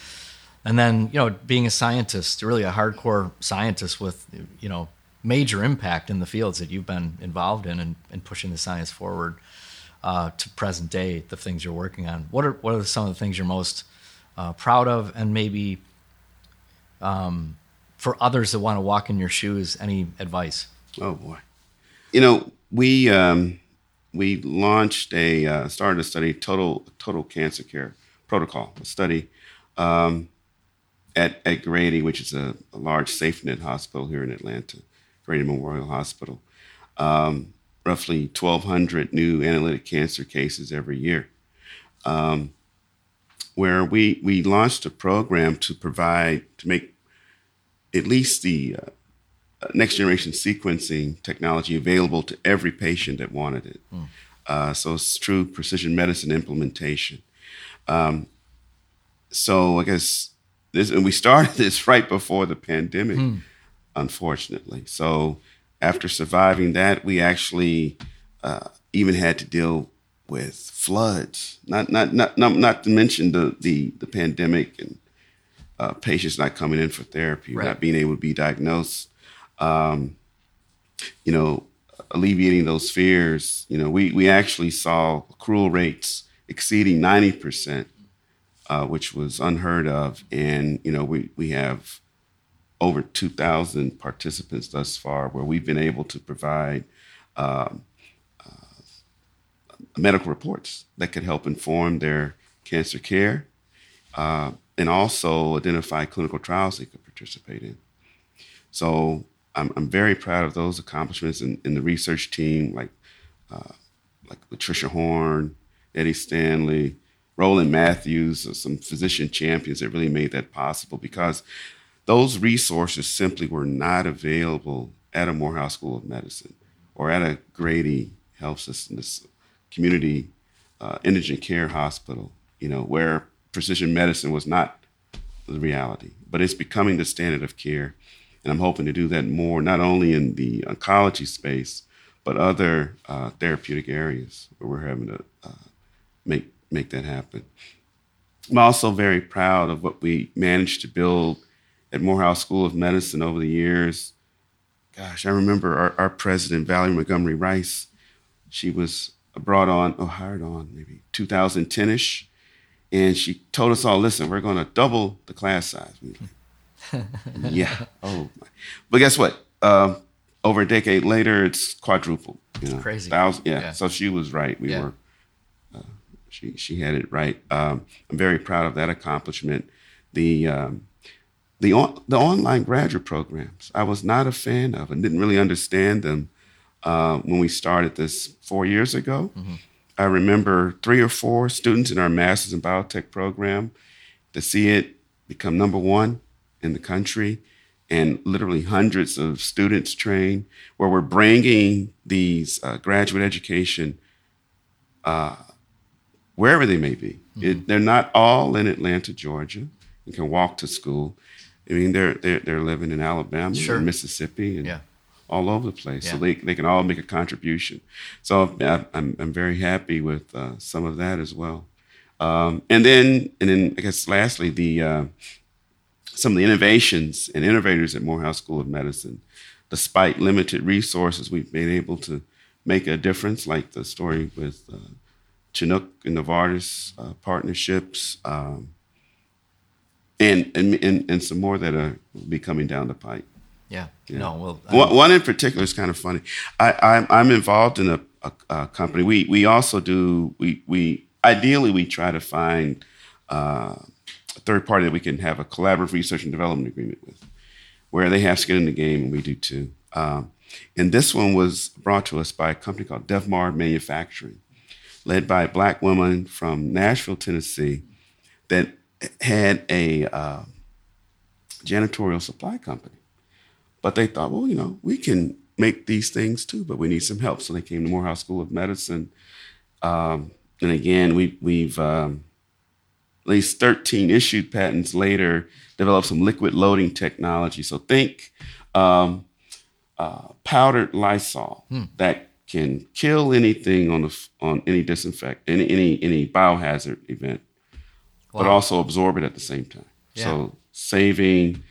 and then you know, being a scientist, really a hardcore scientist with you know major impact in the fields that you've been involved in and, and pushing the science forward uh, to present day, the things you're working on. What are what are some of the things you're most uh, proud of, and maybe um, for others that want to walk in your shoes, any advice? Oh boy, you know we um, we launched a uh, started a study total total cancer care protocol a study um, at at Grady, which is a, a, large SafeNet hospital here in Atlanta, Grady Memorial Hospital. Um, roughly 1,200 new analytic cancer cases every year. Um, where we we launched a program to provide to make at least the uh, next generation sequencing technology available to every patient that wanted it. Mm. Uh, so it's true precision medicine implementation. Um, so I guess this, and we started this right before the pandemic, mm. Unfortunately. So after surviving that, we actually uh, even had to deal with floods. Not not not not, not to mention the, the the pandemic and uh, patients not coming in for therapy, right. not being able to be diagnosed um, you know, alleviating those fears. You know, we, we actually saw accrual rates exceeding 90%, uh, which was unheard of. And, you know, we, we have over 2,000 participants thus far where we've been able to provide um, uh, medical reports that could help inform their cancer care uh, and also identify clinical trials they could participate in. So I'm, I'm very proud of those accomplishments in, in the research team, like uh, like Latricia Horn, Eddie Stanley, Roland Matthews, some physician champions that really made that possible because those resources simply were not available at a Morehouse School of Medicine or at a Grady Health System, this community uh, indigent care hospital, you know, where precision medicine was not the reality, but it's becoming the standard of care. And I'm hoping to do that more, not only in the oncology space, but other uh, therapeutic areas where we're having to uh, make, make that happen. I'm also very proud of what we managed to build at Morehouse School of Medicine over the years. Gosh, I remember our, our president, Valerie Montgomery Rice. She was brought on, or hired on, maybe 2010 ish. And she told us all, listen, we're going to double the class size. Like, yeah. Oh, my. but guess what? Um, over a decade later, it's quadrupled. You know, crazy. Thousand, yeah. yeah. So she was right. We yeah. were. Uh, she she had it right. Um, I'm very proud of that accomplishment. The um, the on, the online graduate programs I was not a fan of and didn't really understand them uh, when we started this four years ago. Mm-hmm. I remember three or four students in our master's in biotech program to see it become number one in the country and literally hundreds of students trained, where we're bringing these uh, graduate education uh, wherever they may be. Mm-hmm. It, they're not all in Atlanta, Georgia, and can walk to school. I mean, they're they're, they're living in Alabama, sure. and Mississippi, and yeah. all over the place. Yeah. So they, they can all make a contribution. So I'm I'm very happy with uh, some of that as well. Um, and then and then I guess lastly the uh, some of the innovations and innovators at Morehouse School of Medicine. Despite limited resources, we've been able to make a difference, like the story with uh, Chinook and Novartis uh, partnerships, um, and, and and and some more that are be coming down the pipe. Yeah. yeah. No. Well, one, one, in particular is kind of funny. I, I'm, I'm involved in a, a, a, company. We we also do we we ideally we try to find uh, a third party that we can have a collaborative research and development agreement with, where they have skin in the game and we do too. Um, and this one was brought to us by a company called Devmar Manufacturing, led by a black woman from Nashville, Tennessee, that had a uh, janitorial supply company. But they thought, well, you know, we can make these things too, but we need some help. So they came to Morehouse School of Medicine. Um, and again, we, we've um, at least 13 issued patents later developed some liquid loading technology. So think um, uh, powdered Lysol hmm. that can kill anything on the on any disinfect any any any biohazard event, wow. but also absorb it at the same time. Yeah. So saving.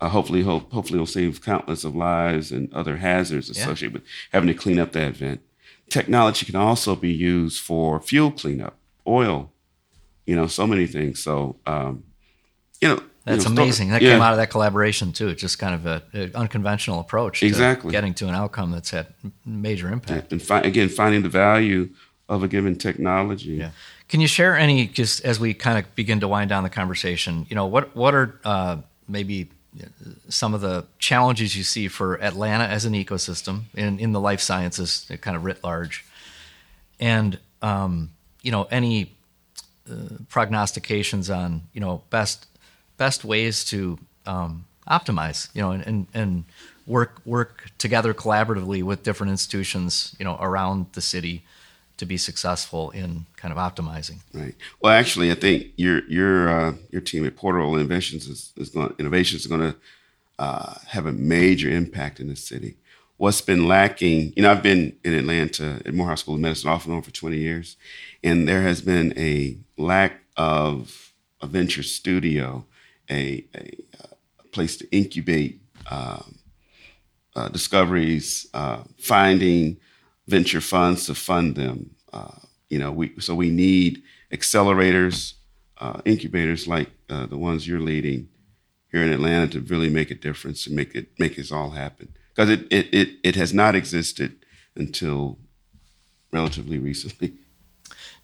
Uh, hopefully, hope, hopefully, it'll save countless of lives and other hazards associated yeah. with having to clean up that event. Technology can also be used for fuel cleanup, oil, you know, so many things. So, um, you know, that's you know, amazing. That yeah. came out of that collaboration too. It's just kind of an unconventional approach. exactly. getting to an outcome that's had major impact. And fi- again, finding the value of a given technology. Yeah. Can you share any, just as we kind of begin to wind down the conversation, you know, what, what are uh, maybe some of the challenges you see for Atlanta as an ecosystem in, in the life sciences kind of writ large? And, um, you know, any uh, prognostications on, you know, best best ways to um, optimize, you know, and, and, and work work together collaboratively with different institutions, you know, around the city to be successful in kind of optimizing. Right. Well, actually, I think your your uh, your team at Portal Innovations is, is going innovations is going to uh, have a major impact in the city. What's been lacking, you know, I've been in Atlanta at Morehouse School of Medicine off and on for 20 years, and there has been a lack of a venture studio a, a, a place to incubate um, uh, discoveries, uh, finding venture funds to fund them. Uh, you know, we so we need accelerators, uh, incubators like uh, the ones you're leading here in Atlanta to really make a difference and make it make this all happen because it, it it it has not existed until relatively recently.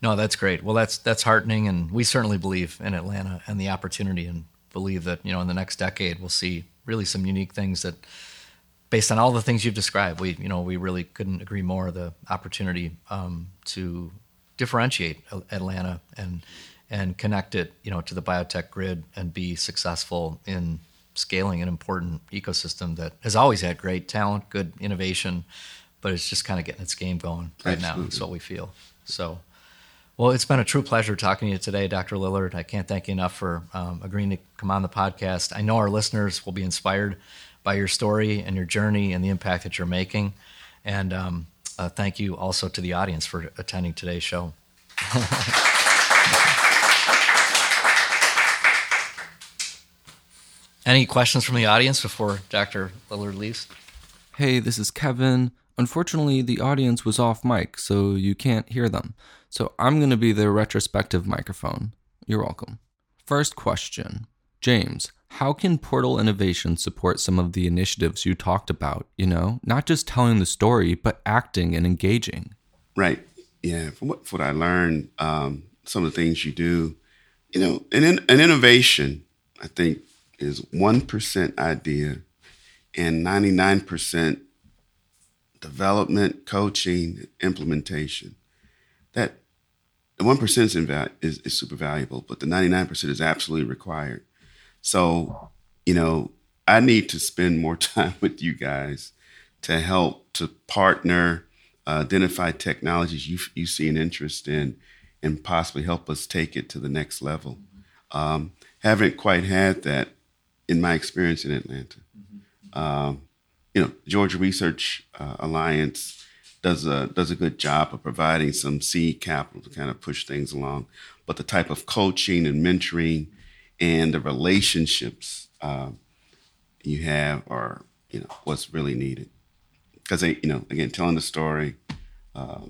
No, that's great. Well, that's that's heartening, and we certainly believe in Atlanta and the opportunity and believe that you know in the next decade we'll see really some unique things that based on all the things you've described we you know we really couldn't agree more the opportunity um, to differentiate Atlanta and and connect it you know to the biotech grid and be successful in scaling an important ecosystem that has always had great talent good innovation but it's just kind of getting its game going right Absolutely. now that's what we feel so well, it's been a true pleasure talking to you today, Dr. Lillard. I can't thank you enough for um, agreeing to come on the podcast. I know our listeners will be inspired by your story and your journey and the impact that you're making. And um, uh, thank you also to the audience for attending today's show. Any questions from the audience before Dr. Lillard leaves? Hey, this is Kevin. Unfortunately, the audience was off mic, so you can't hear them. So I'm going to be the retrospective microphone. You're welcome. First question James, how can Portal Innovation support some of the initiatives you talked about? You know, not just telling the story, but acting and engaging. Right. Yeah. From what, from what I learned, um, some of the things you do, you know, an, an innovation, I think, is 1% idea and 99% development, coaching, implementation that the one percent is, is, is super valuable, but the ninety nine percent is absolutely required. So, you know, I need to spend more time with you guys to help to partner, uh, identify technologies you you see an interest in, and possibly help us take it to the next level. Um, haven't quite had that in my experience in Atlanta. Mm-hmm. Um, you know, Georgia Research uh, Alliance does a does a good job of providing some seed capital to kind of push things along. But the type of coaching and mentoring and the relationships uh, you have are you know what's really needed because they you know again telling the story, uh,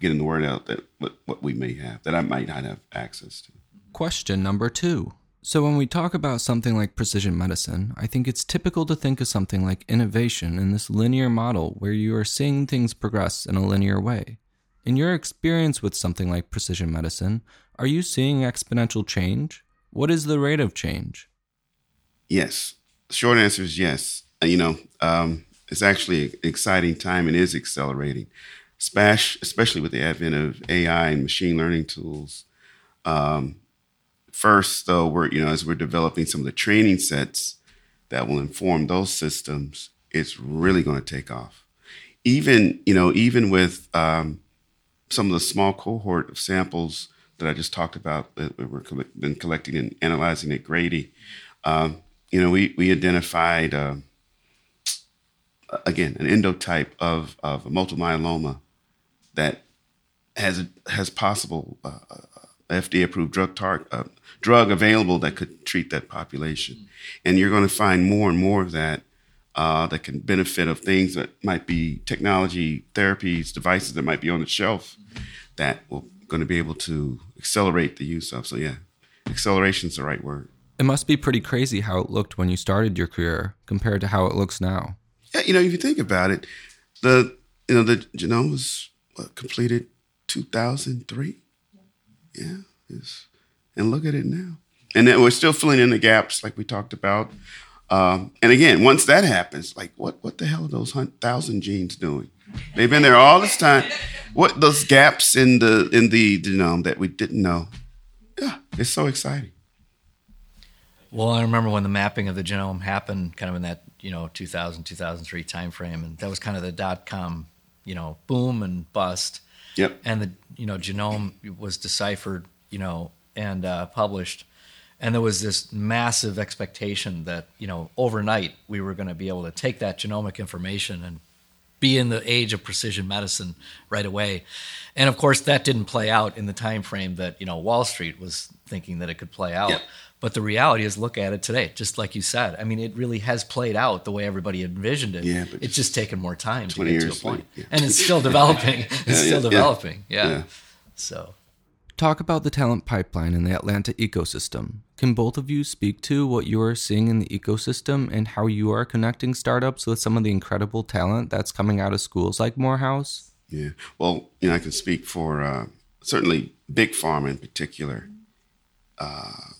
getting the word out that what, what we may have that I might not have access to. Question number two. So, when we talk about something like precision medicine, I think it's typical to think of something like innovation in this linear model where you are seeing things progress in a linear way. In your experience with something like precision medicine, are you seeing exponential change? What is the rate of change? Yes. Short answer is yes. You know, um, it's actually an exciting time and is accelerating, especially with the advent of AI and machine learning tools. Um, First, though, we're you know as we're developing some of the training sets that will inform those systems, it's really going to take off. Even you know even with um, some of the small cohort of samples that I just talked about that we've been collecting and analyzing at Grady, um, you know we we identified. Uh, again, an endotype of, of multiple myeloma that has has possible uh, uh FDA approved drug tar- uh, drug available that could treat that population. And you're going to find more and more of that uh, that can benefit of things that might be technology, therapies, devices that might be on the shelf that will going to be able to accelerate the use of. So yeah, acceleration is the right word. It must be pretty crazy how it looked when you started your career compared to how it looks now. Yeah, you know, if you think about it, the you know the genome was what, completed 2003. Yeah, and look at it now. And then we're still filling in the gaps like we talked about. Um, and again, once that happens, like what what the hell are those thousand genes doing? They've been there all this time. What those gaps in the in the genome that we didn't know? Yeah, it's so exciting. Well, I remember when the mapping of the genome happened, kind of in that you know 2000 2003 timeframe, and that was kind of the dot com you know boom and bust. Yep. And the you know genome was deciphered you know and uh, published. And there was this massive expectation that you know overnight we were going to be able to take that genomic information and be in the age of precision medicine right away. And of course, that didn't play out in the time frame that you know Wall Street was thinking that it could play out. But the reality is, look at it today. Just like you said, I mean, it really has played out the way everybody envisioned it. Yeah, but it's just taken more time to get to a point, yeah. and it's still developing. It's yeah, still developing. Yeah. yeah. So Talk about the talent pipeline in the Atlanta ecosystem. Can both of you speak to what you are seeing in the ecosystem and how you are connecting startups with some of the incredible talent that's coming out of schools like Morehouse? Yeah. Well, you know, I can speak for uh, certainly big pharma in particular. Uh,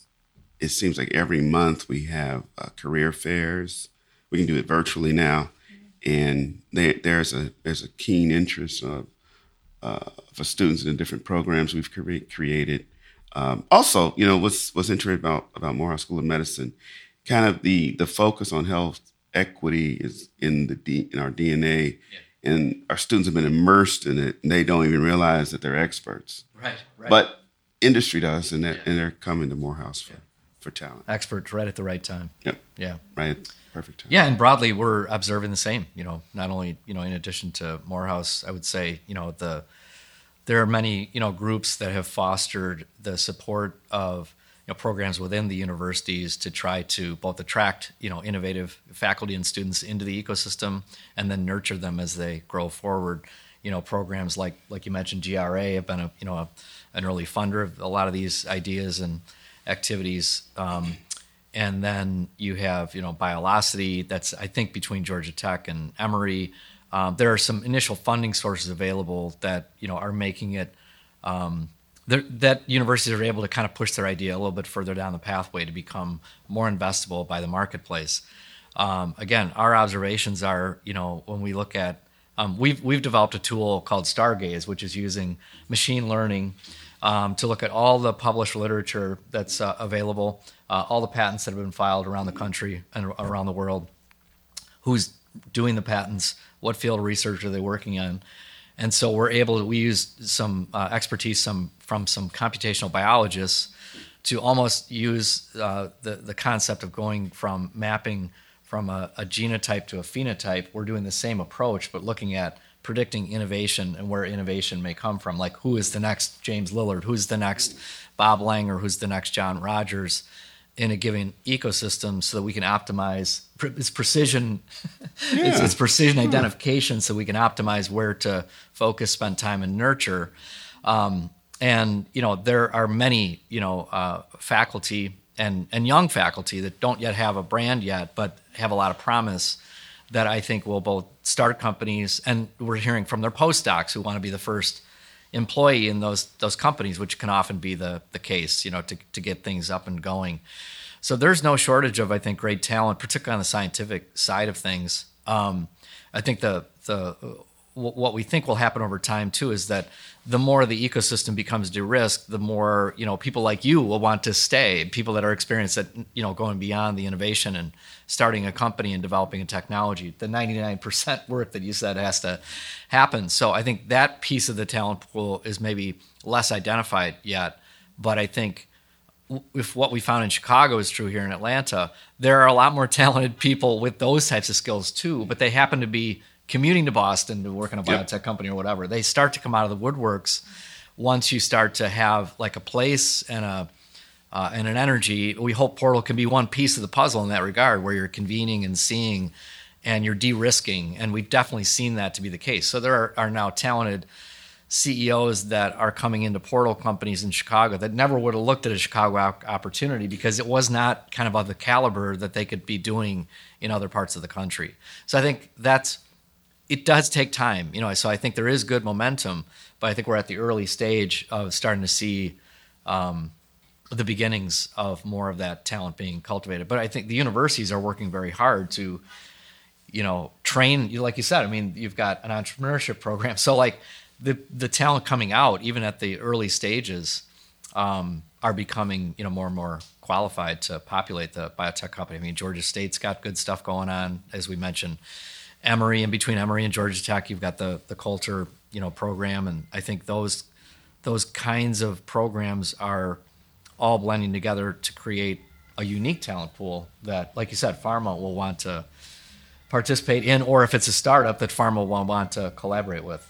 it seems like every month we have uh, career fairs. We can do it virtually now, and there, there's a there's a keen interest of uh, for students in the different programs we've cre- created. Um, also, you know, what's what's interesting about about Morehouse School of Medicine, kind of the the focus on health equity is in the D, in our DNA, yeah. and our students have been immersed in it, and they don't even realize that they're experts. Right. right. But industry does, and yeah. and they're coming to Morehouse for, yeah. For talent. Experts right at the right time. Yep. Yeah. Right. Perfect. Time. Yeah, and broadly, we're observing the same. You know, not only you know, in addition to Morehouse, I would say you know the there are many you know groups that have fostered the support of you know, programs within the universities to try to both attract you know innovative faculty and students into the ecosystem and then nurture them as they grow forward. You know programs like like you mentioned GRA have been a you know a, an early funder of a lot of these ideas and activities. Um, and then you have you know Biolocity that's I think between Georgia Tech and Emory um, there are some initial funding sources available that you know are making it um, that universities are able to kind of push their idea a little bit further down the pathway to become more investable by the marketplace. Um, again, our observations are you know when we look at um, we've we've developed a tool called Stargaze, which is using machine learning um, to look at all the published literature that's uh, available, uh, all the patents that have been filed around the country and around the world, who's doing the patents, what field of research are they working on, and so we're able to we use some uh, expertise some from some computational biologists to almost use uh, the the concept of going from mapping from a, a genotype to a phenotype. We're doing the same approach, but looking at predicting innovation and where innovation may come from. Like who is the next James Lillard? Who's the next Bob Langer? Who's the next John Rogers? in a given ecosystem so that we can optimize it's precision Yeah. it's, it's precision identification so we can optimize where to focus spend time and nurture um, and you know there are many you know uh, faculty and and young faculty that don't yet have a brand yet but have a lot of promise that I think will both start companies and we're hearing from their postdocs who want to be the first employee in those those companies, which can often be the the case, you know, to to get things up and going. So there's no shortage of I think great talent, particularly on the scientific side of things. Um, I think the the what we think will happen over time too is that the more the ecosystem becomes de-risked, the more you know people like you will want to stay. People that are experienced at you know going beyond the innovation and starting a company and developing a technology. The 99% work that you said has to happen. So I think that piece of the talent pool is maybe less identified yet. But I think if what we found in Chicago is true here in Atlanta, there are a lot more talented people with those types of skills too, but they happen to be commuting to Boston to work in a biotech yep. company or whatever. They start to come out of the woodworks once you start to have like a place and a uh, and an energy. We hope Portal can be one piece of the puzzle in that regard, where you're convening and seeing, and you're de-risking, and we've definitely seen that to be the case. So there are, are now talented CEOs that are coming into Portal companies in Chicago that never would have looked at a Chicago opportunity because it was not kind of of the caliber that they could be doing in other parts of the country. So I think that's it does take time, you know. So I think there is good momentum, but I think we're at the early stage of starting to see um, the beginnings of more of that talent being cultivated. But I think the universities are working very hard to, you know, train. Like you said, I mean, you've got an entrepreneurship program, so like the the talent coming out, even at the early stages, um, are becoming you know more and more qualified to populate the biotech company. I mean, Georgia State's got good stuff going on, as we mentioned. Emory, in between Emory and Georgia Tech, you've got the the Coulter you know program, and I think those those kinds of programs are all blending together to create a unique talent pool that, like you said, pharma will want to participate in, or if it's a startup that pharma will want to collaborate with.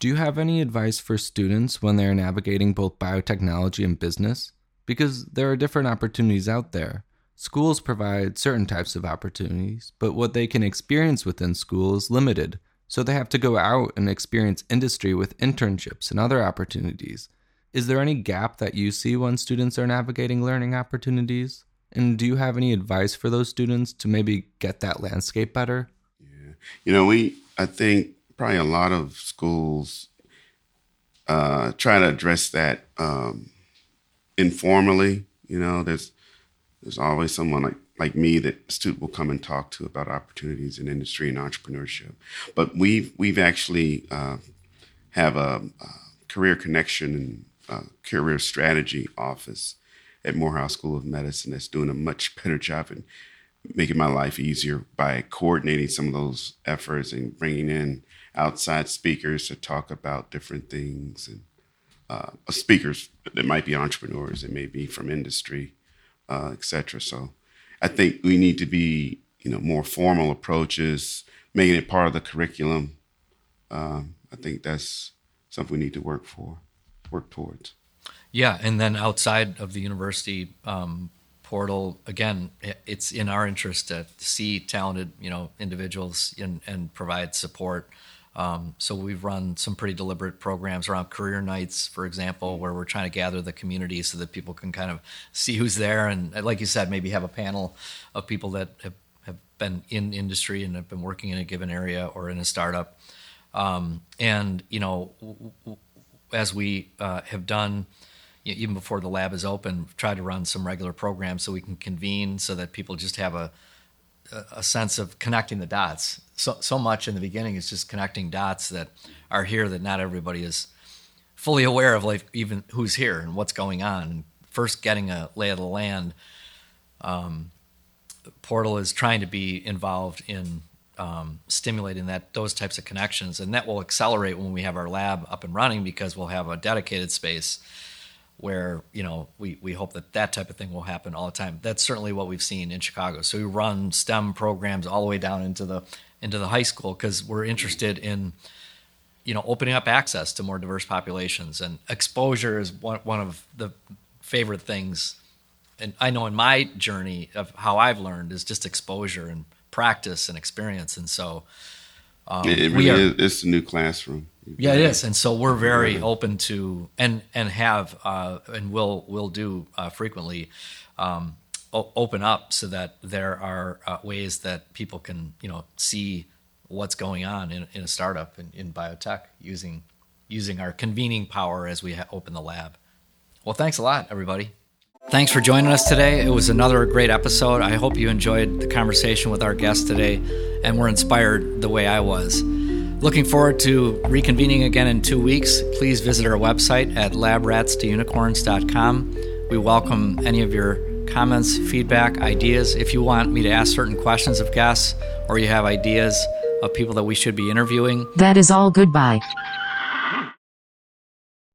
Do you have any advice for students when they're navigating both biotechnology and business? Because there are different opportunities out there. Schools provide certain types of opportunities, but what they can experience within school is limited. So they have to go out and experience industry with internships and other opportunities. Is there any gap that you see when students are navigating learning opportunities? And do you have any advice for those students to maybe get that landscape better? Yeah. You know, we, I think probably a lot of schools uh, try to address that um, informally. You know, there's, there's always someone like like me that a student will come and talk to about opportunities in industry and entrepreneurship. But we've we've actually uh, have a, a, career connection and career strategy office at Morehouse School of Medicine that's doing a much better job in making my life easier by coordinating some of those efforts and bringing in outside speakers to talk about different things and uh, speakers that might be entrepreneurs, it may be from industry, uh, et cetera. So I think we need to be, you know, more formal approaches, making it part of the curriculum. Um, I think that's something we need to work for, work towards. Yeah, and then outside of the university um, portal, again, it's in our interest to see talented, you know, individuals and, and provide support. Um, so we've run some pretty deliberate programs around career nights, for example, where we're trying to gather the community so that people can kind of see who's there, and like you said, maybe have a panel of people that have, have been in industry and have been working in a given area or in a startup. Um, and you know, as we uh, have done even before the lab is open, try to run some regular programs so we can convene so that people just have a a sense of connecting the dots. So so much in the beginning is just connecting dots that are here that not everybody is fully aware of, like even who's here and what's going on. And first, getting a lay of the land. Um, Portal is trying to be involved in um, stimulating that those types of connections, and that will accelerate when we have our lab up and running because we'll have a dedicated space where you know we, we hope that that type of thing will happen all the time. That's certainly what we've seen in Chicago. So we run STEM programs all the way down into the into the high school because we're interested in you know opening up access to more diverse populations and exposure is one, one of the favorite things, and I know in my journey of how I've learned is just exposure and practice and experience, and so um, it, really are, is. It's a new classroom. Yeah, it is, and so we're very open to and and have uh, and will will do uh, frequently. Um, open up so that there are uh, ways that people can you know see what's going on in, in a startup in, in biotech using using our convening power as we ha- open the lab. Well, thanks a lot, everybody. Thanks for joining us today. It was another great episode. I hope you enjoyed the conversation with our guest today and were inspired the way I was. Looking forward to reconvening again in two weeks. Please visit our website at labratstounicorns.com. We welcome any of your comments, feedback, ideas. If you want me to ask certain questions of guests or you have ideas of people that we should be interviewing, that is all goodbye.